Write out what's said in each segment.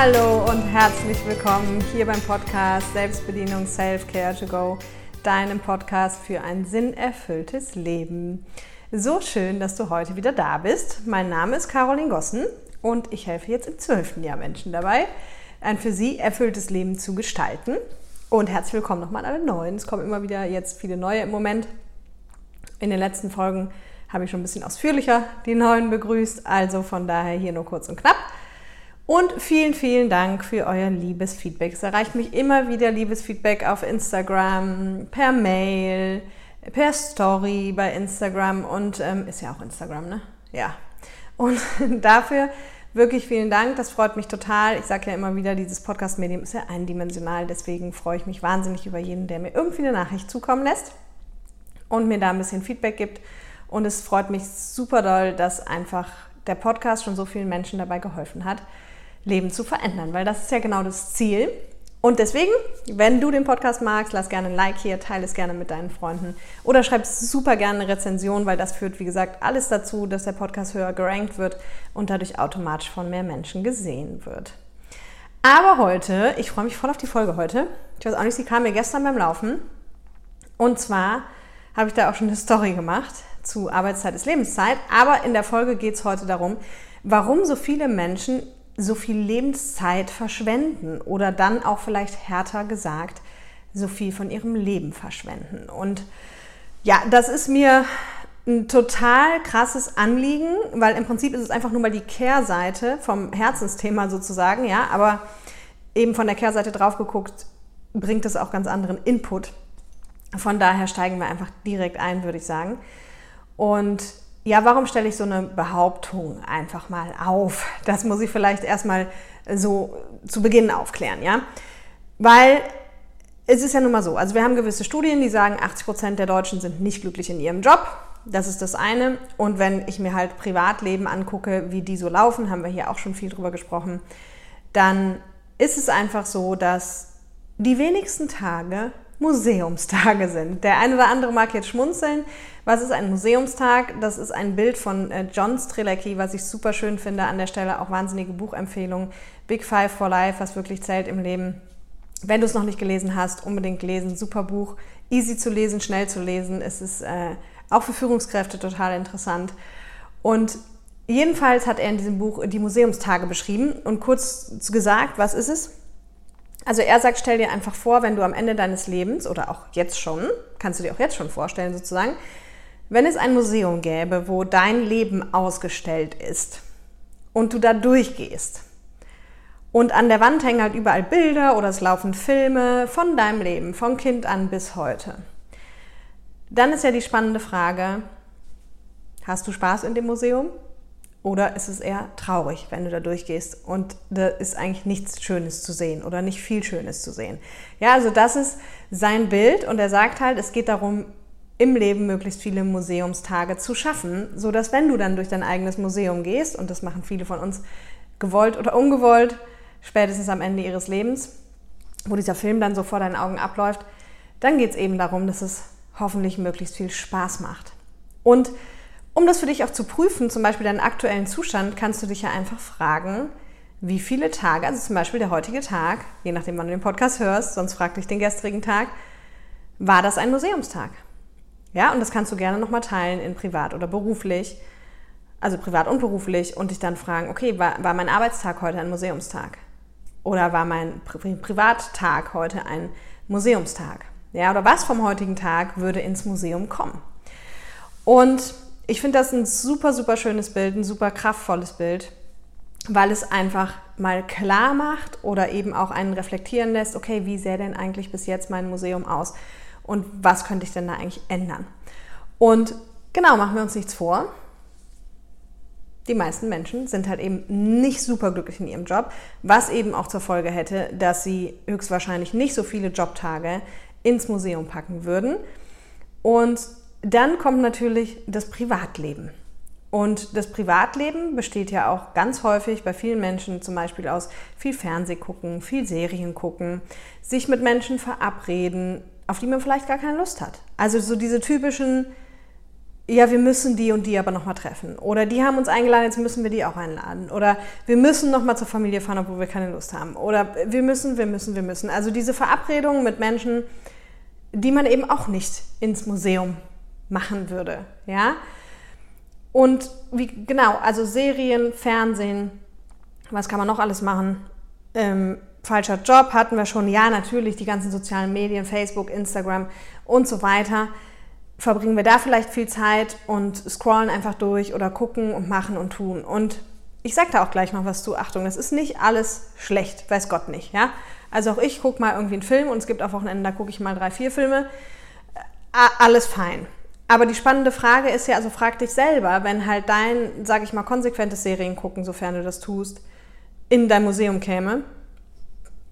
Hallo und herzlich willkommen hier beim Podcast Selbstbedienung Self-Care to Go, deinem Podcast für ein sinnerfülltes Leben. So schön, dass du heute wieder da bist. Mein Name ist Caroline Gossen und ich helfe jetzt im zwölften Jahr Menschen dabei, ein für sie erfülltes Leben zu gestalten. Und herzlich willkommen nochmal an alle Neuen. Es kommen immer wieder jetzt viele neue im Moment. In den letzten Folgen habe ich schon ein bisschen ausführlicher die Neuen begrüßt, also von daher hier nur kurz und knapp. Und vielen, vielen Dank für euer liebes Feedback. Es erreicht mich immer wieder liebes Feedback auf Instagram, per Mail, per Story bei Instagram und ähm, ist ja auch Instagram, ne? Ja. Und dafür wirklich vielen Dank. Das freut mich total. Ich sage ja immer wieder, dieses Podcast-Medium ist ja eindimensional. Deswegen freue ich mich wahnsinnig über jeden, der mir irgendwie eine Nachricht zukommen lässt und mir da ein bisschen Feedback gibt. Und es freut mich super doll, dass einfach der Podcast schon so vielen Menschen dabei geholfen hat, Leben zu verändern, weil das ist ja genau das Ziel. Und deswegen, wenn du den Podcast magst, lass gerne ein Like hier, teile es gerne mit deinen Freunden oder schreib super gerne eine Rezension, weil das führt, wie gesagt, alles dazu, dass der Podcast höher gerankt wird und dadurch automatisch von mehr Menschen gesehen wird. Aber heute, ich freue mich voll auf die Folge heute. Ich weiß auch nicht, sie kam mir gestern beim Laufen. Und zwar habe ich da auch schon eine Story gemacht zu Arbeitszeit ist Lebenszeit. Aber in der Folge geht es heute darum, warum so viele Menschen so viel Lebenszeit verschwenden oder dann auch vielleicht härter gesagt, so viel von ihrem Leben verschwenden. Und ja, das ist mir ein total krasses Anliegen, weil im Prinzip ist es einfach nur mal die Kehrseite vom Herzensthema sozusagen, ja, aber eben von der Kehrseite drauf geguckt, bringt es auch ganz anderen Input. Von daher steigen wir einfach direkt ein, würde ich sagen. Und ja, warum stelle ich so eine Behauptung einfach mal auf? Das muss ich vielleicht erstmal so zu Beginn aufklären, ja? Weil es ist ja nun mal so, also wir haben gewisse Studien, die sagen, 80 Prozent der Deutschen sind nicht glücklich in ihrem Job. Das ist das eine. Und wenn ich mir halt Privatleben angucke, wie die so laufen, haben wir hier auch schon viel drüber gesprochen, dann ist es einfach so, dass die wenigsten Tage Museumstage sind. Der eine oder andere mag jetzt schmunzeln. Was ist ein Museumstag? Das ist ein Bild von äh, John Strelecki, was ich super schön finde. An der Stelle auch wahnsinnige Buchempfehlung. Big Five for Life, was wirklich zählt im Leben. Wenn du es noch nicht gelesen hast, unbedingt lesen. Super Buch. Easy zu lesen, schnell zu lesen. Es ist äh, auch für Führungskräfte total interessant. Und jedenfalls hat er in diesem Buch die Museumstage beschrieben und kurz gesagt, was ist es? Also er sagt, stell dir einfach vor, wenn du am Ende deines Lebens oder auch jetzt schon, kannst du dir auch jetzt schon vorstellen sozusagen, wenn es ein Museum gäbe, wo dein Leben ausgestellt ist und du da durchgehst und an der Wand hängen halt überall Bilder oder es laufen Filme von deinem Leben, von Kind an bis heute, dann ist ja die spannende Frage, hast du Spaß in dem Museum? Oder ist es eher traurig, wenn du da durchgehst und da ist eigentlich nichts Schönes zu sehen oder nicht viel Schönes zu sehen? Ja, also das ist sein Bild und er sagt halt, es geht darum, im Leben möglichst viele Museumstage zu schaffen, so dass wenn du dann durch dein eigenes Museum gehst und das machen viele von uns gewollt oder ungewollt, spätestens am Ende ihres Lebens, wo dieser Film dann so vor deinen Augen abläuft, dann geht es eben darum, dass es hoffentlich möglichst viel Spaß macht. Und um das für dich auch zu prüfen, zum Beispiel deinen aktuellen Zustand, kannst du dich ja einfach fragen, wie viele Tage, also zum Beispiel der heutige Tag, je nachdem, wann du den Podcast hörst, sonst frag dich den gestrigen Tag, war das ein Museumstag? Ja, und das kannst du gerne nochmal teilen in privat oder beruflich, also privat und beruflich, und dich dann fragen, okay, war, war mein Arbeitstag heute ein Museumstag? Oder war mein Pri Privattag heute ein Museumstag? Ja, oder was vom heutigen Tag würde ins Museum kommen? Und ich finde das ein super, super schönes Bild, ein super kraftvolles Bild, weil es einfach mal klar macht oder eben auch einen reflektieren lässt, okay, wie sähe denn eigentlich bis jetzt mein Museum aus und was könnte ich denn da eigentlich ändern? Und genau, machen wir uns nichts vor. Die meisten Menschen sind halt eben nicht super glücklich in ihrem Job, was eben auch zur Folge hätte, dass sie höchstwahrscheinlich nicht so viele Jobtage ins Museum packen würden. Und dann kommt natürlich das Privatleben. Und das Privatleben besteht ja auch ganz häufig bei vielen Menschen zum Beispiel aus viel Fernseh gucken, viel Serien gucken, sich mit Menschen verabreden, auf die man vielleicht gar keine Lust hat. Also so diese typischen ja, wir müssen die und die aber nochmal treffen. Oder die haben uns eingeladen, jetzt müssen wir die auch einladen. Oder wir müssen nochmal zur Familie fahren, obwohl wir keine Lust haben. Oder wir müssen, wir müssen, wir müssen. Also diese Verabredungen mit Menschen, die man eben auch nicht ins Museum machen würde. Ja? Und wie, genau, also Serien, Fernsehen, was kann man noch alles machen? Ähm, falscher Job hatten wir schon, ja, natürlich, die ganzen sozialen Medien, Facebook, Instagram und so weiter. Verbringen wir da vielleicht viel Zeit und scrollen einfach durch oder gucken und machen und tun. Und ich sage da auch gleich noch was zu. Achtung, das ist nicht alles schlecht, weiß Gott nicht, ja. Also auch ich gucke mal irgendwie einen Film und es gibt auch Wochenenden, da gucke ich mal drei, vier Filme. Alles fein. Aber die spannende Frage ist ja, also frag dich selber, wenn halt dein, sage ich mal, konsequentes Serien gucken, sofern du das tust, in dein Museum käme,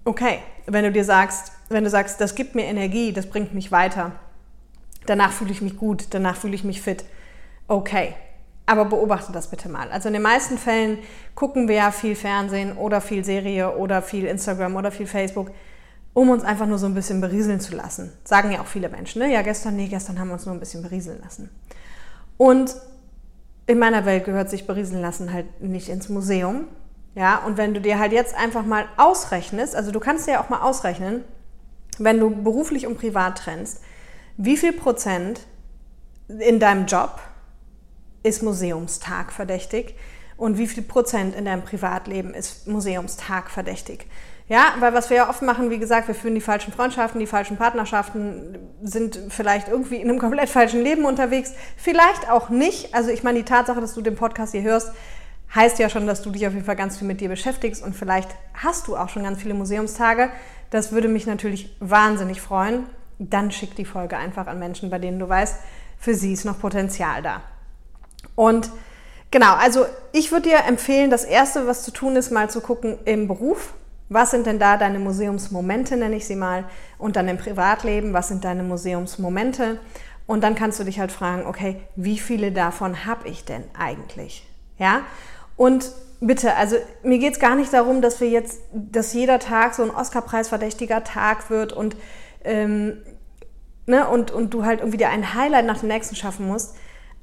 okay, wenn du dir sagst, wenn du sagst, das gibt mir Energie, das bringt mich weiter, danach fühle ich mich gut, danach fühle ich mich fit, okay. Aber beobachte das bitte mal. Also in den meisten Fällen gucken wir ja viel Fernsehen oder viel Serie oder viel Instagram oder viel Facebook, um uns einfach nur so ein bisschen berieseln zu lassen. Sagen ja auch viele Menschen, ne? Ja, gestern, nee, gestern haben wir uns nur ein bisschen berieseln lassen. Und in meiner Welt gehört sich berieseln lassen halt nicht ins Museum, ja, und wenn du dir halt jetzt einfach mal ausrechnest, also du kannst dir ja auch mal ausrechnen, wenn du beruflich und privat trennst, wie viel Prozent in deinem Job ist Museumstag verdächtig und wie viel Prozent in deinem Privatleben ist Museumstag verdächtig. Ja, weil was wir ja oft machen, wie gesagt, wir führen die falschen Freundschaften, die falschen Partnerschaften, sind vielleicht irgendwie in einem komplett falschen Leben unterwegs, vielleicht auch nicht. Also ich meine, die Tatsache, dass du den Podcast hier hörst, heißt ja schon, dass du dich auf jeden Fall ganz viel mit dir beschäftigst und vielleicht hast du auch schon ganz viele Museumstage. Das würde mich natürlich wahnsinnig freuen. Dann schick die Folge einfach an Menschen, bei denen du weißt, für sie ist noch Potenzial da. Und genau, also ich würde dir empfehlen, das Erste, was zu tun ist, mal zu gucken im Beruf. Was sind denn da deine Museumsmomente, nenne ich sie mal, und dann im Privatleben, was sind deine Museumsmomente? Und dann kannst du dich halt fragen, okay, wie viele davon habe ich denn eigentlich? Ja? Und bitte, also mir geht es gar nicht darum, dass wir jetzt, dass jeder Tag so ein Oscar-Preis verdächtiger Tag wird und, ähm, ne, und, und du halt irgendwie dir ein Highlight nach dem nächsten schaffen musst.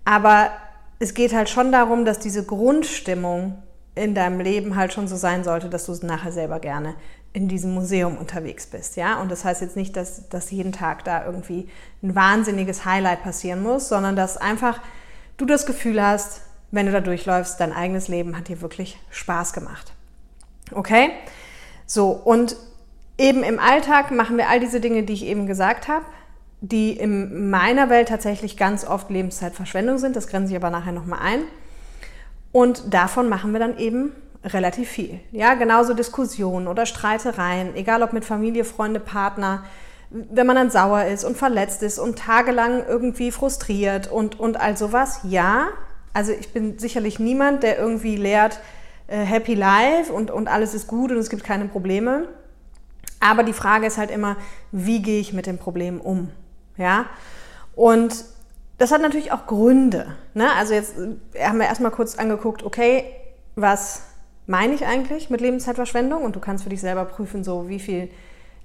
Aber es geht halt schon darum, dass diese Grundstimmung in deinem Leben halt schon so sein sollte, dass du nachher selber gerne in diesem Museum unterwegs bist, ja. Und das heißt jetzt nicht, dass, dass jeden Tag da irgendwie ein wahnsinniges Highlight passieren muss, sondern dass einfach du das Gefühl hast, wenn du da durchläufst, dein eigenes Leben hat dir wirklich Spaß gemacht. Okay? So, und eben im Alltag machen wir all diese Dinge, die ich eben gesagt habe, die in meiner Welt tatsächlich ganz oft Lebenszeitverschwendung sind. Das grenze ich aber nachher nochmal ein. Und davon machen wir dann eben relativ viel. Ja, genauso Diskussionen oder Streitereien, egal ob mit Familie, Freunde, Partner, wenn man dann sauer ist und verletzt ist und tagelang irgendwie frustriert und, und all sowas, ja, also ich bin sicherlich niemand, der irgendwie lehrt, äh, Happy Life und, und alles ist gut und es gibt keine Probleme. Aber die Frage ist halt immer, wie gehe ich mit dem Problem um? Ja? Und das hat natürlich auch Gründe. Ne? Also jetzt äh, haben wir erstmal kurz angeguckt, okay, was meine ich eigentlich mit Lebenszeitverschwendung? Und du kannst für dich selber prüfen, so wie viel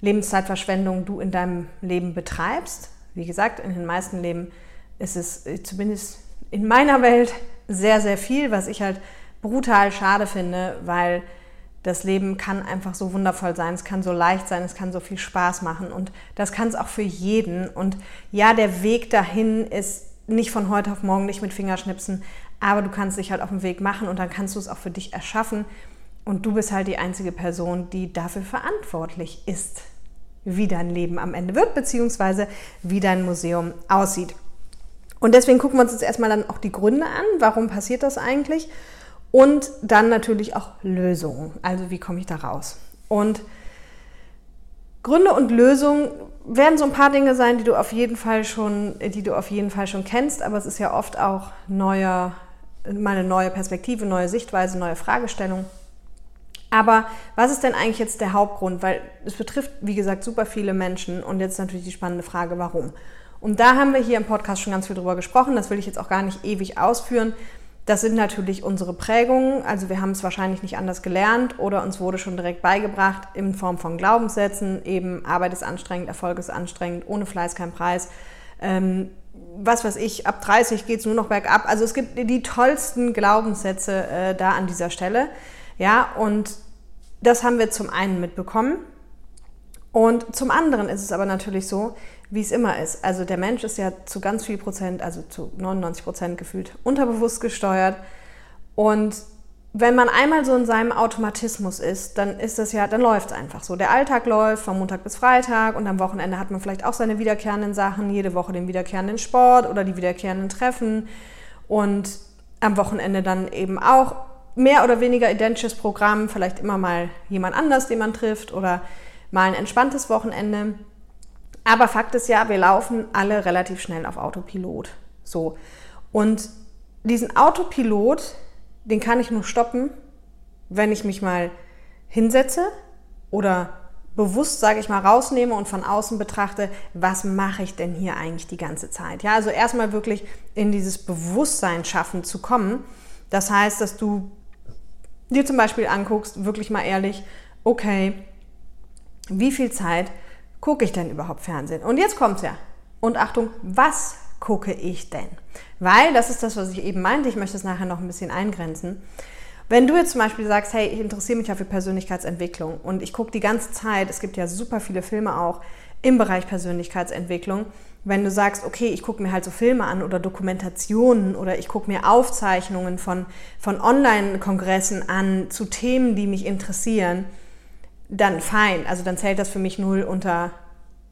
Lebenszeitverschwendung du in deinem Leben betreibst. Wie gesagt, in den meisten Leben ist es äh, zumindest in meiner Welt sehr, sehr viel, was ich halt brutal schade finde, weil das Leben kann einfach so wundervoll sein, es kann so leicht sein, es kann so viel Spaß machen und das kann es auch für jeden. Und ja, der Weg dahin ist nicht von heute auf morgen, nicht mit Fingerschnipsen, aber du kannst dich halt auf den Weg machen und dann kannst du es auch für dich erschaffen. Und du bist halt die einzige Person, die dafür verantwortlich ist, wie dein Leben am Ende wird, beziehungsweise wie dein Museum aussieht. Und deswegen gucken wir uns jetzt erstmal dann auch die Gründe an, warum passiert das eigentlich und dann natürlich auch Lösungen. Also wie komme ich da raus? Und Gründe und Lösungen werden so ein paar Dinge sein, die du auf jeden Fall schon, die du auf jeden Fall schon kennst, aber es ist ja oft auch neue, mal eine neue Perspektive, neue Sichtweise, neue Fragestellung. Aber was ist denn eigentlich jetzt der Hauptgrund? Weil es betrifft, wie gesagt, super viele Menschen und jetzt natürlich die spannende Frage, warum? Und da haben wir hier im Podcast schon ganz viel drüber gesprochen. Das will ich jetzt auch gar nicht ewig ausführen. Das sind natürlich unsere Prägungen. Also wir haben es wahrscheinlich nicht anders gelernt oder uns wurde schon direkt beigebracht in Form von Glaubenssätzen. Eben Arbeit ist anstrengend, Erfolg ist anstrengend, ohne Fleiß kein Preis. ähm, was weiß ich, ab 30 geht es nur noch bergab. Also es gibt die tollsten Glaubenssätze äh, da an dieser Stelle. Ja, und das haben wir zum einen mitbekommen. Und zum anderen ist es aber natürlich so, wie es immer ist. Also der Mensch ist ja zu ganz viel Prozent, also zu 99 Prozent gefühlt unterbewusst gesteuert. Und wenn man einmal so in seinem Automatismus ist, dann ist das ja, dann läuft es einfach so. Der Alltag läuft von Montag bis Freitag und am Wochenende hat man vielleicht auch seine wiederkehrenden Sachen, jede Woche den wiederkehrenden Sport oder die wiederkehrenden Treffen und am Wochenende dann eben auch mehr oder weniger identisches Programm, vielleicht immer mal jemand anders, den man trifft oder mal ein entspanntes Wochenende. Aber Fakt ist ja, wir laufen alle relativ schnell auf Autopilot. So. Und diesen Autopilot, den kann ich nur stoppen, wenn ich mich mal hinsetze oder bewusst, sage ich mal, rausnehme und von außen betrachte, was mache ich denn hier eigentlich die ganze Zeit? Ja, also erstmal wirklich in dieses Bewusstsein schaffen zu kommen. Das heißt, dass du dir zum Beispiel anguckst, wirklich mal ehrlich, okay, wie viel Zeit gucke ich denn überhaupt Fernsehen? Und jetzt kommt's ja. Und Achtung, was gucke ich denn? Weil, das ist das, was ich eben meinte, ich möchte es nachher noch ein bisschen eingrenzen. Wenn du jetzt zum Beispiel sagst, hey, ich interessiere mich ja für Persönlichkeitsentwicklung und ich gucke die ganze Zeit, es gibt ja super viele Filme auch im Bereich Persönlichkeitsentwicklung, wenn du sagst, okay, ich gucke mir halt so Filme an oder Dokumentationen oder ich gucke mir Aufzeichnungen von, von Online-Kongressen an zu Themen, die mich interessieren, dann fein. Also dann zählt das für mich null unter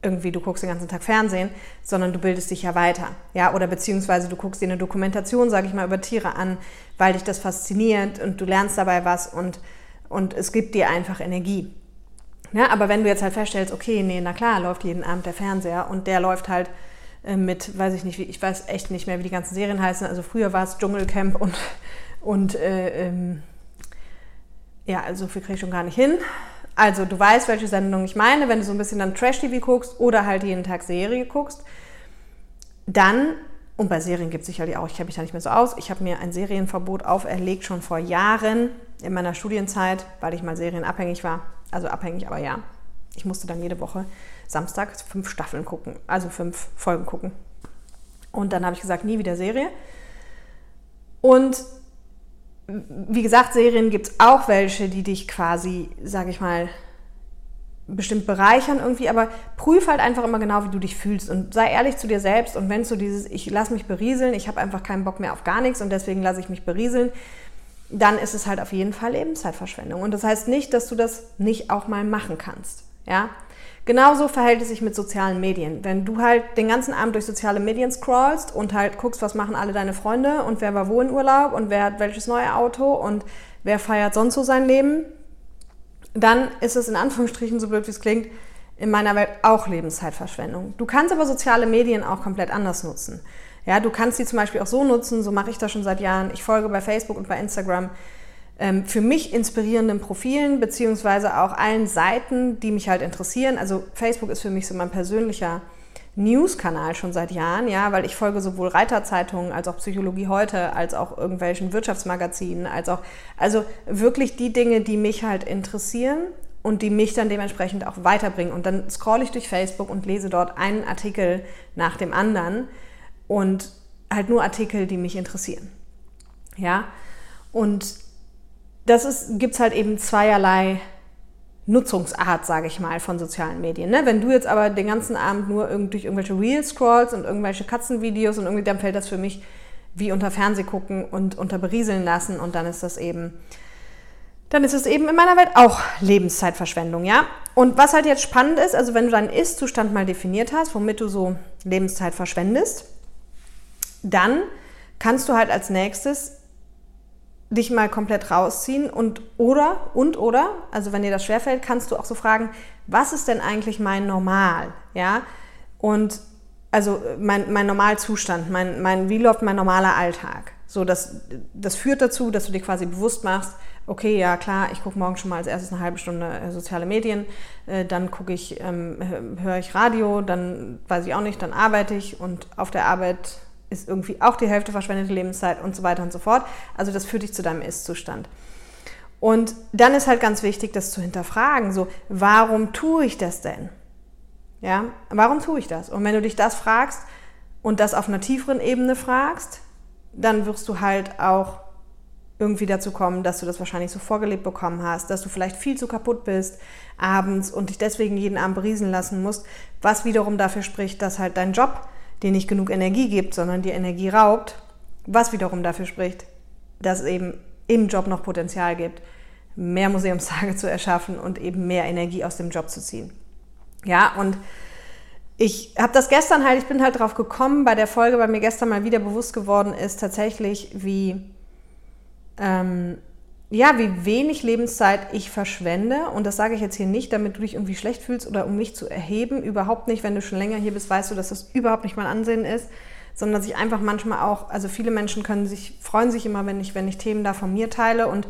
irgendwie du guckst den ganzen Tag Fernsehen, sondern du bildest dich ja weiter. Ja, oder beziehungsweise du guckst dir eine Dokumentation, sage ich mal, über Tiere an, weil dich das fasziniert und du lernst dabei was und, und es gibt dir einfach Energie. Ja, aber wenn du jetzt halt feststellst, okay, nee, na klar, läuft jeden Abend der Fernseher und der läuft halt äh, mit, weiß ich nicht, ich weiß echt nicht mehr, wie die ganzen Serien heißen. Also früher war es Dschungelcamp und, und äh, ähm, ja, also so viel kriege ich schon gar nicht hin. Also du weißt, welche Sendung ich meine, wenn du so ein bisschen dann Trash-TV guckst oder halt jeden Tag Serie guckst, dann, und bei Serien gibt es sicherlich auch, ich kenne mich da nicht mehr so aus, ich habe mir ein Serienverbot auferlegt, schon vor Jahren in meiner Studienzeit, weil ich mal serienabhängig war. Also abhängig, aber ja. Ich musste dann jede Woche Samstag fünf Staffeln gucken, also fünf Folgen gucken. Und dann habe ich gesagt, nie wieder Serie. Und wie gesagt, Serien gibt es auch welche, die dich quasi, sage ich mal, bestimmt bereichern irgendwie, aber prüf halt einfach immer genau, wie du dich fühlst und sei ehrlich zu dir selbst und wenn so dieses, ich lasse mich berieseln, ich habe einfach keinen Bock mehr auf gar nichts und deswegen lasse ich mich berieseln, dann ist es halt auf jeden Fall Lebenszeitverschwendung. Und das heißt nicht, dass du das nicht auch mal machen kannst. Ja? Genauso verhält es sich mit sozialen Medien. Wenn du halt den ganzen Abend durch soziale Medien scrollst und halt guckst, was machen alle deine Freunde und wer war wo in Urlaub und wer hat welches neue Auto und wer feiert sonst so sein Leben, dann ist es in Anführungsstrichen, so blöd wie es klingt, in meiner Welt auch Lebenszeitverschwendung. Du kannst aber soziale Medien auch komplett anders nutzen. Ja, du kannst sie zum Beispiel auch so nutzen, so mache ich das schon seit Jahren. Ich folge bei Facebook und bei Instagram für mich inspirierenden Profilen, beziehungsweise auch allen Seiten, die mich halt interessieren. Also Facebook ist für mich so mein persönlicher News-Kanal schon seit Jahren, ja, weil ich folge sowohl Reiterzeitungen als auch Psychologie heute, als auch irgendwelchen Wirtschaftsmagazinen, als auch, also wirklich die Dinge, die mich halt interessieren und die mich dann dementsprechend auch weiterbringen. Und dann scrolle ich durch Facebook und lese dort einen Artikel nach dem anderen und halt nur Artikel, die mich interessieren. Ja, und das gibt es halt eben zweierlei Nutzungsart, sage ich mal, von sozialen Medien. Ne? Wenn du jetzt aber den ganzen Abend nur durch irgendwelche Reels scrollst und irgendwelche Katzenvideos und irgendwie dann fällt das für mich wie unter Fernseh gucken und unter berieseln lassen und dann ist das eben, dann ist es eben in meiner Welt auch Lebenszeitverschwendung, ja. Und was halt jetzt spannend ist, also wenn du deinen Ist-Zustand mal definiert hast, womit du so Lebenszeit verschwendest, dann kannst du halt als nächstes dich mal komplett rausziehen und oder und oder, also wenn dir das schwerfällt, kannst du auch so fragen, was ist denn eigentlich mein Normal, ja? Und also mein, mein Normalzustand, mein, mein, wie läuft mein normaler Alltag? So, das, das führt dazu, dass du dir quasi bewusst machst, okay, ja klar, ich gucke morgen schon mal als erstes eine halbe Stunde äh, soziale Medien, äh, dann gucke ich, ähm, höre ich Radio, dann weiß ich auch nicht, dann arbeite ich und auf der Arbeit ist irgendwie auch die Hälfte verschwendete Lebenszeit und so weiter und so fort. Also das führt dich zu deinem Ist-Zustand. Und dann ist halt ganz wichtig, das zu hinterfragen. So, warum tue ich das denn? Ja, warum tue ich das? Und wenn du dich das fragst, und das auf einer tieferen Ebene fragst, dann wirst du halt auch irgendwie dazu kommen, dass du das wahrscheinlich so vorgelebt bekommen hast, dass du vielleicht viel zu kaputt bist abends und dich deswegen jeden Abend beriesen lassen musst, was wiederum dafür spricht, dass halt dein Job dir nicht genug Energie gibt, sondern dir Energie raubt, was wiederum dafür spricht, dass es eben im Job noch Potenzial gibt, mehr Museumstage zu erschaffen und eben mehr Energie aus dem Job zu ziehen. Ja, und ich habe das gestern halt, ich bin halt drauf gekommen bei der Folge, weil mir gestern mal wieder bewusst geworden ist, tatsächlich, wie, ähm, ja, wie wenig Lebenszeit ich verschwende. Und das sage ich jetzt hier nicht, damit du dich irgendwie schlecht fühlst oder um mich zu erheben. Überhaupt nicht. Wenn du schon länger hier bist, weißt du, dass das überhaupt nicht mein Ansehen ist, sondern dass ich einfach manchmal auch, also viele Menschen können sich, freuen sich immer, wenn ich, wenn ich Themen da von mir teile und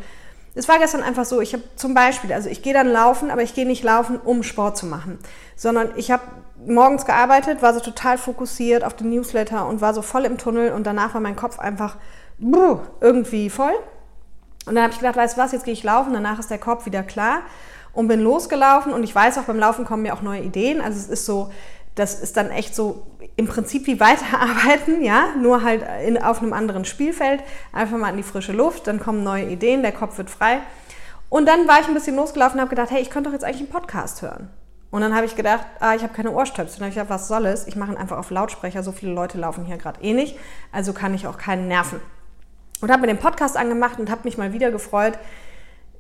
es war gestern einfach so, ich habe zum Beispiel, also ich gehe dann laufen, aber ich gehe nicht laufen, um Sport zu machen, sondern ich habe morgens gearbeitet, war so total fokussiert auf den Newsletter und war so voll im Tunnel und danach war mein Kopf einfach irgendwie voll. Und dann habe ich gedacht, weißt du was, jetzt gehe ich laufen, danach ist der Kopf wieder klar und bin losgelaufen und ich weiß auch, beim Laufen kommen mir auch neue Ideen. Also es ist so, das ist dann echt so im Prinzip wie weiterarbeiten, ja, nur halt in, auf einem anderen Spielfeld, einfach mal in die frische Luft, dann kommen neue Ideen, der Kopf wird frei. Und dann war ich ein bisschen losgelaufen und habe gedacht, hey, ich könnte doch jetzt eigentlich einen Podcast hören. Und dann habe ich gedacht, ah, ich habe keine Ohrstöpsel. Dann habe ich gedacht, was soll es? Ich mache ihn einfach auf Lautsprecher. So viele Leute laufen hier gerade eh nicht. Also kann ich auch keinen nerven. Und habe mir den Podcast angemacht und habe mich mal wieder gefreut.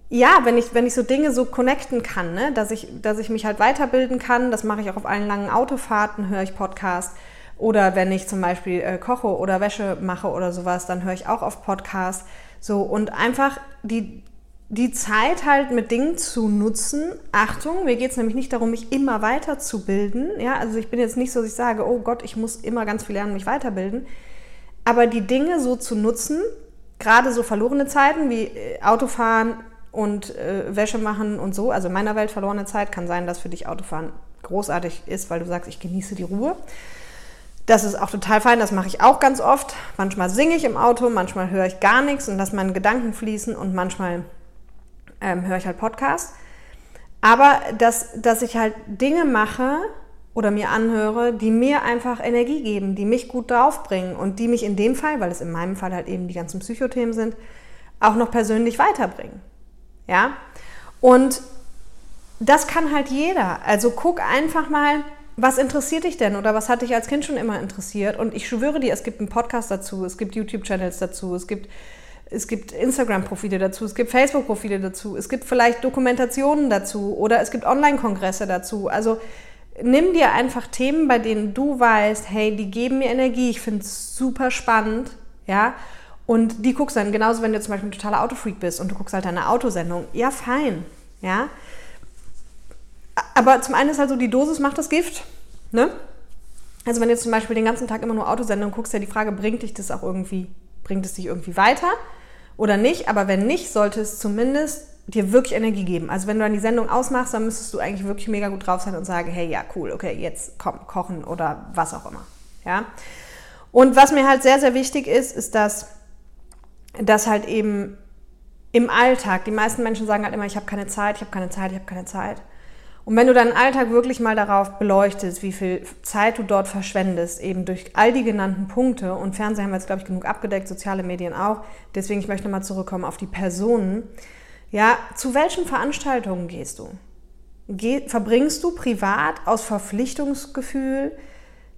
Ja, wenn ich, wenn ich so Dinge so connecten kann, ne? dass, ich, dass ich mich halt weiterbilden kann. Das mache ich auch auf allen langen Autofahrten, höre ich Podcast. Oder wenn ich zum Beispiel äh, koche oder Wäsche mache oder sowas, dann höre ich auch auf Podcast. So, und einfach die, die Zeit halt mit Dingen zu nutzen. Achtung, mir geht es nämlich nicht darum, mich immer weiterzubilden. Ja, also ich bin jetzt nicht so, dass ich sage, oh Gott, ich muss immer ganz viel lernen, mich weiterbilden. Aber die Dinge so zu nutzen, gerade so verlorene Zeiten wie äh, Autofahren und äh, Wäsche machen und so, also in meiner Welt verlorene Zeit, kann sein, dass für dich Autofahren großartig ist, weil du sagst, ich genieße die Ruhe. Das ist auch total fein, das mache ich auch ganz oft. Manchmal singe ich im Auto, manchmal höre ich gar nichts und lasse meine Gedanken fließen und manchmal ähm, höre ich halt Podcasts. Aber dass, dass ich halt Dinge mache oder mir anhöre, die mir einfach Energie geben, die mich gut draufbringen und die mich in dem Fall, weil es in meinem Fall halt eben die ganzen Psychothemen sind, auch noch persönlich weiterbringen. Ja? Und das kann halt jeder. Also guck einfach mal, was interessiert dich denn oder was hat dich als Kind schon immer interessiert? Und ich schwöre dir, es gibt einen Podcast dazu, es gibt YouTube-Channels dazu, es gibt es gibt Instagram-Profile dazu, es gibt Facebook-Profile dazu, es gibt vielleicht Dokumentationen dazu oder es gibt Online-Kongresse dazu. Also nimm dir einfach Themen, bei denen du weißt, hey, die geben mir Energie, ich finde es super spannend, ja, und die guckst dann, genauso wenn du zum Beispiel ein totaler Autofreak bist und du guckst halt eine Autosendung, ja, fein, ja. Aber zum einen ist halt so, die Dosis macht das Gift, ne? Also wenn du jetzt zum Beispiel den ganzen Tag immer nur Autosendungen guckst, ja die Frage, bringt dich das auch irgendwie, bringt es dich irgendwie weiter? oder nicht. Aber wenn nicht, sollte es zumindest dir wirklich Energie geben. Also wenn du dann die Sendung ausmachst, dann müsstest du eigentlich wirklich mega gut drauf sein und sagen, hey, ja, cool, okay, jetzt komm, kochen oder was auch immer. Ja. Und was mir halt sehr, sehr wichtig ist, ist, dass, dass halt eben im Alltag, die meisten Menschen sagen halt immer, ich habe keine Zeit, ich habe keine Zeit, ich habe keine Zeit. Und wenn du deinen Alltag wirklich mal darauf beleuchtest, wie viel Zeit du dort verschwendest, eben durch all die genannten Punkte, und Fernsehen haben wir jetzt, glaube ich, genug abgedeckt, soziale Medien auch, deswegen ich möchte nochmal zurückkommen auf die Personen. Ja, zu welchen Veranstaltungen gehst du? Geh, verbringst du privat aus Verpflichtungsgefühl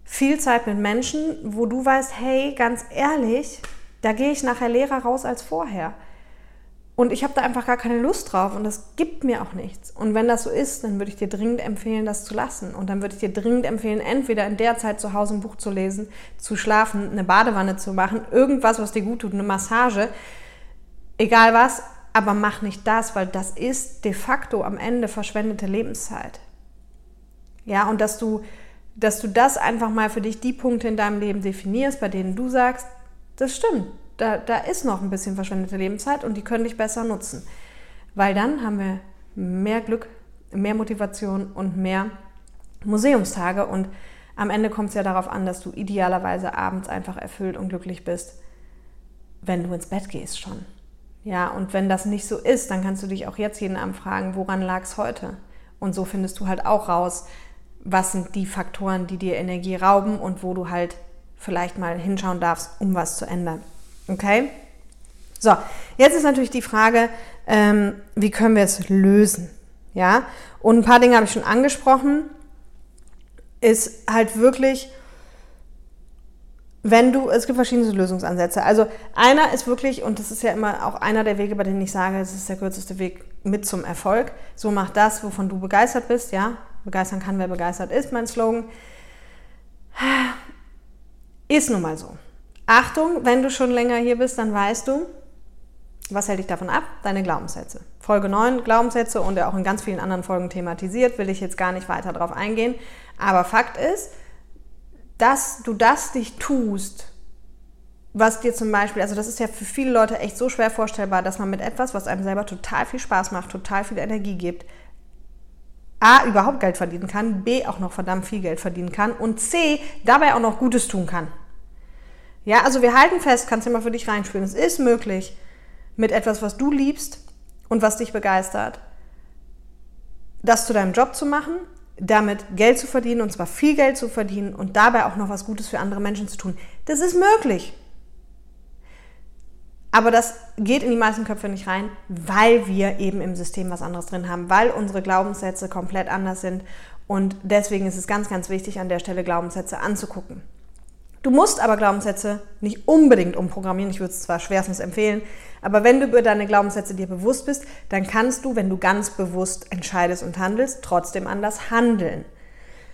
viel Zeit mit Menschen, wo du weißt, hey, ganz ehrlich, da gehe ich nachher leerer raus als vorher. Und ich habe da einfach gar keine Lust drauf und das gibt mir auch nichts. Und wenn das so ist, dann würde ich dir dringend empfehlen, das zu lassen. Und dann würde ich dir dringend empfehlen, entweder in der Zeit zu Hause ein Buch zu lesen, zu schlafen, eine Badewanne zu machen, irgendwas, was dir gut tut, eine Massage, egal was, aber mach nicht das, weil das ist de facto am Ende verschwendete Lebenszeit. Ja, und dass du, dass du das einfach mal für dich die Punkte in deinem Leben definierst, bei denen du sagst, das stimmt, da, da ist noch ein bisschen verschwendete Lebenszeit und die können dich besser nutzen. Weil dann haben wir mehr Glück, mehr Motivation und mehr Museumstage und am Ende kommt es ja darauf an, dass du idealerweise abends einfach erfüllt und glücklich bist, wenn du ins Bett gehst schon. Ja, und wenn das nicht so ist, dann kannst du dich auch jetzt jeden Abend fragen, woran lag es heute? Und so findest du halt auch raus, was sind die Faktoren, die dir Energie rauben und wo du halt vielleicht mal hinschauen darfst, um was zu ändern. Okay? So, jetzt ist natürlich die Frage, ähm, wie können wir es lösen? Ja, und ein paar Dinge habe ich schon angesprochen. Ist halt wirklich, wenn du, es gibt verschiedene Lösungsansätze. Also einer ist wirklich, und das ist ja immer auch einer der Wege, bei denen ich sage, es ist der kürzeste Weg mit zum Erfolg. So mach das, wovon du begeistert bist, ja. Begeistern kann, wer begeistert ist, mein Slogan. Ist nun mal so. Achtung, wenn du schon länger hier bist, dann weißt du, was hält dich davon ab? Deine Glaubenssätze. Folge 9, Glaubenssätze und auch in ganz vielen anderen Folgen thematisiert, will ich jetzt gar nicht weiter darauf eingehen. Aber Fakt ist, dass du das dich tust, was dir zum Beispiel, also das ist ja für viele Leute echt so schwer vorstellbar, dass man mit etwas, was einem selber total viel Spaß macht, total viel Energie gibt, A, überhaupt Geld verdienen kann, B, auch noch verdammt viel Geld verdienen kann und C, dabei auch noch Gutes tun kann. Ja, also wir halten fest, kannst du mal für dich reinspüren, es ist möglich, mit etwas, was du liebst und was dich begeistert, das zu deinem Job zu machen, damit Geld zu verdienen und zwar viel Geld zu verdienen und dabei auch noch was Gutes für andere Menschen zu tun. Das ist möglich. Aber das geht in die meisten Köpfe nicht rein, weil wir eben im System was anderes drin haben, weil unsere Glaubenssätze komplett anders sind. Und deswegen ist es ganz, ganz wichtig, an der Stelle Glaubenssätze anzugucken. Du musst aber Glaubenssätze nicht unbedingt umprogrammieren. Ich würde es zwar schwerstens empfehlen, aber wenn du über deine Glaubenssätze dir bewusst bist, dann kannst du, wenn du ganz bewusst entscheidest und handelst, trotzdem anders handeln.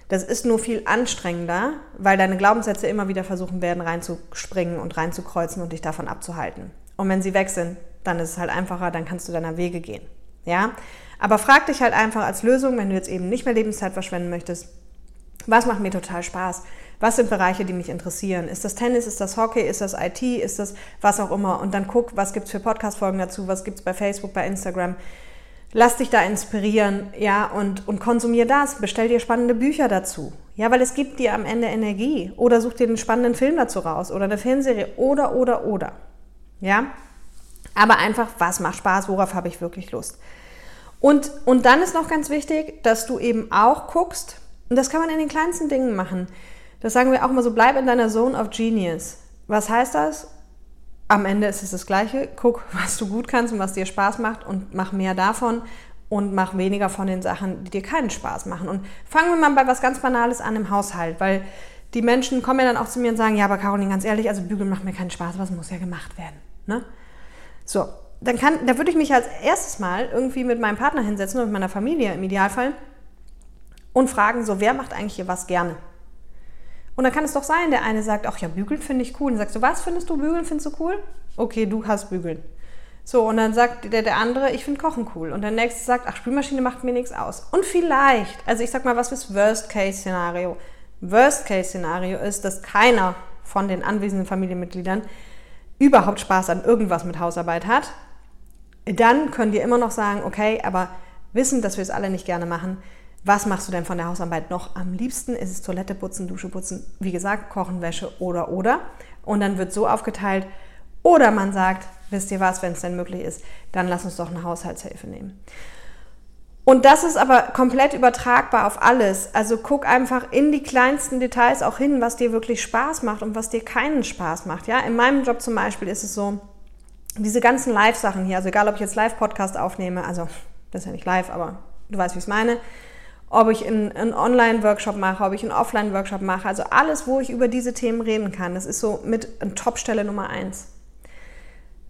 Das ist nur viel anstrengender, weil deine Glaubenssätze immer wieder versuchen werden, reinzuspringen und reinzukreuzen und dich davon abzuhalten. Und wenn sie weg sind, dann ist es halt einfacher, dann kannst du deiner Wege gehen. Ja? Aber frag dich halt einfach als Lösung, wenn du jetzt eben nicht mehr Lebenszeit verschwenden möchtest, was macht mir total Spaß? Was sind Bereiche, die mich interessieren? Ist das Tennis, ist das Hockey, ist das IT, ist das was auch immer? Und dann guck, was gibt es für Podcast-Folgen dazu, was gibt es bei Facebook, bei Instagram. Lass dich da inspirieren, ja, und, und konsumier das. Bestell dir spannende Bücher dazu. Ja, weil es gibt dir am Ende Energie. Oder such dir einen spannenden Film dazu raus oder eine Filmserie oder, oder, oder. Ja? Aber einfach, was macht Spaß, worauf habe ich wirklich Lust? Und, und dann ist noch ganz wichtig, dass du eben auch guckst, und das kann man in den kleinsten Dingen machen. Das sagen wir auch mal so, bleib in deiner Zone of Genius. Was heißt das? Am Ende ist es das Gleiche. Guck, was du gut kannst und was dir Spaß macht und mach mehr davon und mach weniger von den Sachen, die dir keinen Spaß machen. Und fangen wir mal bei was ganz Banales an im Haushalt, weil die Menschen kommen ja dann auch zu mir und sagen, ja, aber Caroline, ganz ehrlich, also Bügeln macht mir keinen Spaß, es muss ja gemacht werden. Ne? So, dann kann, da würde ich mich als erstes mal irgendwie mit meinem Partner hinsetzen und mit meiner Familie im Idealfall und fragen so, wer macht eigentlich hier was gerne? Und dann kann es doch sein, der eine sagt, ach ja, bügeln finde ich cool. Und dann sagst du, was findest du bügeln, findest du cool? Okay, du hast bügeln. So, und dann sagt der, der andere, ich finde Kochen cool. Und der nächste sagt, ach, Spülmaschine macht mir nichts aus. Und vielleicht, also ich sag mal, was ist Worst-Case-Szenario? Worst-Case-Szenario ist, dass keiner von den anwesenden Familienmitgliedern überhaupt Spaß an irgendwas mit Hausarbeit hat. Dann können wir immer noch sagen, okay, aber wissen, dass wir es alle nicht gerne machen, was machst du denn von der Hausarbeit noch am liebsten? Ist es Toilette putzen, Dusche putzen, wie gesagt, Kochen, Wäsche oder oder. Und dann wird so aufgeteilt. Oder man sagt, wisst ihr was, wenn es denn möglich ist, dann lass uns doch eine Haushaltshilfe nehmen. Und das ist aber komplett übertragbar auf alles. Also guck einfach in die kleinsten Details auch hin, was dir wirklich Spaß macht und was dir keinen Spaß macht. Ja, in meinem Job zum Beispiel ist es so, diese ganzen Live-Sachen hier, also egal ob ich jetzt Live-Podcast aufnehme, also das ist ja nicht live, aber du weißt, wie ich es meine, ob ich einen Online-Workshop mache, ob ich einen Offline-Workshop mache, also alles, wo ich über diese Themen reden kann, das ist so mit Topstelle Nummer eins.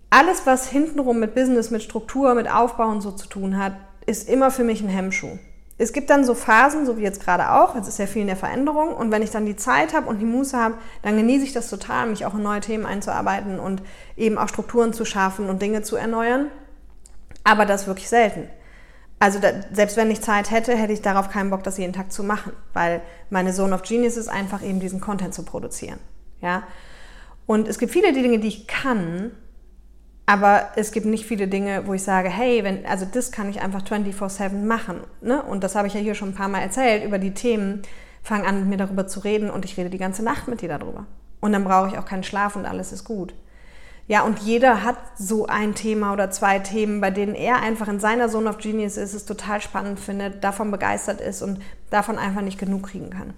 Alles, was hintenrum mit Business, mit Struktur, mit Aufbau und so zu tun hat, ist immer für mich ein Hemmschuh. Es gibt dann so Phasen, so wie jetzt gerade auch, jetzt ist ja viel in der Veränderung und wenn ich dann die Zeit habe und die Muße habe, dann genieße ich das total, mich auch in neue Themen einzuarbeiten und eben auch Strukturen zu schaffen und Dinge zu erneuern. Aber das wirklich selten. Also da, selbst wenn ich Zeit hätte, hätte ich darauf keinen Bock, das jeden Tag zu machen, weil meine Zone of Genius ist einfach eben diesen Content zu produzieren. Ja? Und es gibt viele Dinge, die ich kann, aber es gibt nicht viele Dinge, wo ich sage, hey, wenn, also das kann ich einfach 24-7 machen. Ne? Und das habe ich ja hier schon ein paar Mal erzählt über die Themen. Fang an, mit mir darüber zu reden und ich rede die ganze Nacht mit dir darüber. Und dann brauche ich auch keinen Schlaf und alles ist gut. Ja, und jeder hat so ein Thema oder zwei Themen, bei denen er einfach in seiner Zone of Genius ist, es total spannend findet, davon begeistert ist und davon einfach nicht genug kriegen kann.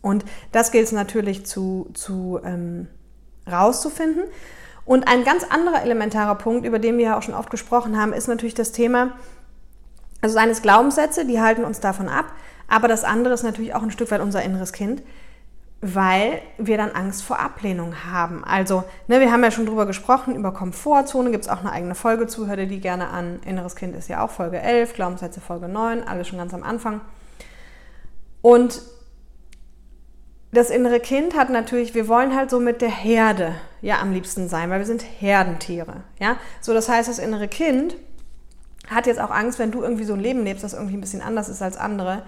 Und das gilt es natürlich zu, zu ähm, rauszufinden. Und ein ganz anderer elementarer Punkt, über den wir ja auch schon oft gesprochen haben, ist natürlich das Thema, also seines Glaubenssätze, die halten uns davon ab, aber das andere ist natürlich auch ein Stück weit unser inneres Kind, weil wir dann Angst vor Ablehnung haben. Also, ne, wir haben ja schon drüber gesprochen, über Komfortzone gibt es auch eine eigene Folge zu, hör dir die gerne an. Inneres Kind ist ja auch Folge 11, Glaubenssätze Folge 9, alles schon ganz am Anfang. Und das innere Kind hat natürlich, wir wollen halt so mit der Herde ja am liebsten sein, weil wir sind Herdentiere. Ja? So, das heißt, das innere Kind hat jetzt auch Angst, wenn du irgendwie so ein Leben lebst, das irgendwie ein bisschen anders ist als andere,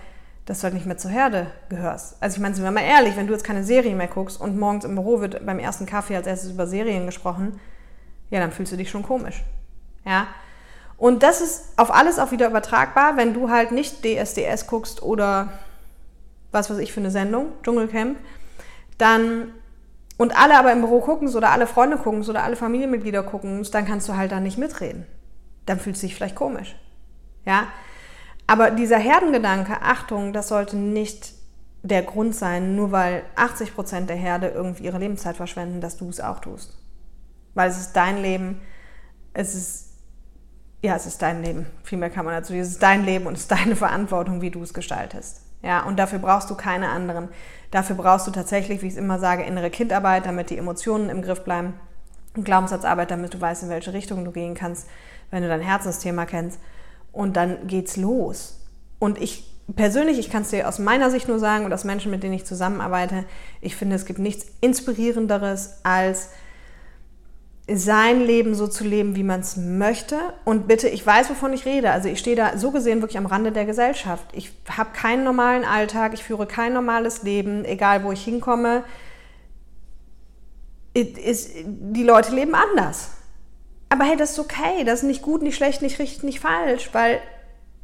dass du halt nicht mehr zur Herde gehörst. Also ich meine, sind wir mal ehrlich, wenn du jetzt keine Serie mehr guckst und morgens im Büro wird beim ersten Kaffee als erstes über Serien gesprochen, ja, dann fühlst du dich schon komisch. Ja? Und das ist auf alles auch wieder übertragbar, wenn du halt nicht DSDS guckst oder was weiß ich für eine Sendung, Dschungelcamp, dann und alle aber im Büro gucken oder alle Freunde gucken oder alle Familienmitglieder gucken, dann kannst du halt da nicht mitreden. Dann fühlst du dich vielleicht komisch. Ja? Aber dieser Herdengedanke, Achtung, das sollte nicht der Grund sein, nur weil 80 Prozent der Herde irgendwie ihre Lebenszeit verschwenden, dass du es auch tust. Weil es ist dein Leben, es ist, ja, es ist dein Leben. Viel mehr kann man dazu. Es ist dein Leben und es ist deine Verantwortung, wie du es gestaltest. Ja, und dafür brauchst du keine anderen. Dafür brauchst du tatsächlich, wie ich es immer sage, innere Kindarbeit, damit die Emotionen im Griff bleiben. Und Glaubenssatzarbeit, damit du weißt, in welche Richtung du gehen kannst, wenn du dein Herzensthema kennst. Und dann geht's los. Und ich persönlich, ich kann es dir aus meiner Sicht nur sagen und aus Menschen, mit denen ich zusammenarbeite, ich finde, es gibt nichts Inspirierenderes als sein Leben so zu leben, wie man es möchte. Und bitte, ich weiß, wovon ich rede. Also ich stehe da so gesehen wirklich am Rande der Gesellschaft. Ich habe keinen normalen Alltag, ich führe kein normales Leben, egal wo ich hinkomme. Ist, die Leute leben anders. Aber hey, das ist okay. Das ist nicht gut, nicht schlecht, nicht richtig, nicht falsch, weil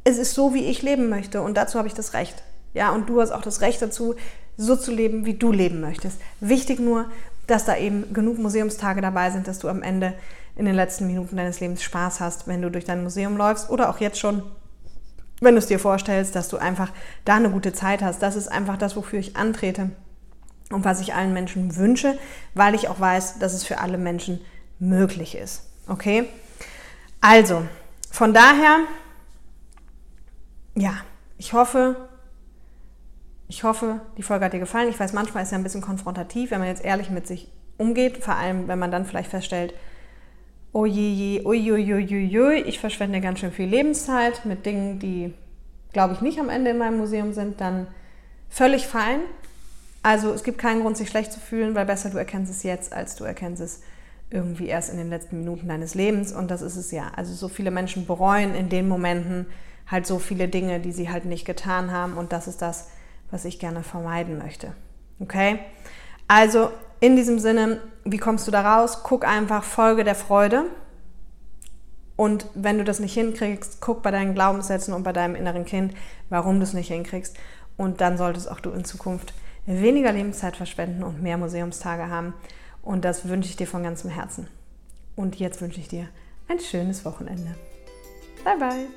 es ist so, wie ich leben möchte. Und dazu habe ich das Recht. Ja, und du hast auch das Recht dazu, so zu leben, wie du leben möchtest. Wichtig nur, dass da eben genug Museumstage dabei sind, dass du am Ende in den letzten Minuten deines Lebens Spaß hast, wenn du durch dein Museum läufst oder auch jetzt schon, wenn du es dir vorstellst, dass du einfach da eine gute Zeit hast. Das ist einfach das, wofür ich antrete und was ich allen Menschen wünsche, weil ich auch weiß, dass es für alle Menschen möglich ist. Okay? Also, von daher, ja, ich hoffe, ich hoffe, die Folge hat dir gefallen. Ich weiß, manchmal ist es ja ein bisschen konfrontativ, wenn man jetzt ehrlich mit sich umgeht, vor allem wenn man dann vielleicht feststellt, oh je, je, ich verschwende ganz schön viel Lebenszeit mit Dingen, die, glaube ich, nicht am Ende in meinem Museum sind, dann völlig fein. Also es gibt keinen Grund, sich schlecht zu fühlen, weil besser du erkennst es jetzt, als du erkennst es irgendwie erst in den letzten Minuten deines Lebens. Und das ist es ja. Also so viele Menschen bereuen in den Momenten halt so viele Dinge, die sie halt nicht getan haben. Und das ist das, was ich gerne vermeiden möchte. Okay? Also in diesem Sinne, wie kommst du da raus? Guck einfach, folge der Freude. Und wenn du das nicht hinkriegst, guck bei deinen Glaubenssätzen und bei deinem inneren Kind, warum du es nicht hinkriegst. Und dann solltest auch du in Zukunft weniger Lebenszeit verschwenden und mehr Museumstage haben. Und das wünsche ich dir von ganzem Herzen. Und jetzt wünsche ich dir ein schönes Wochenende. Bye bye.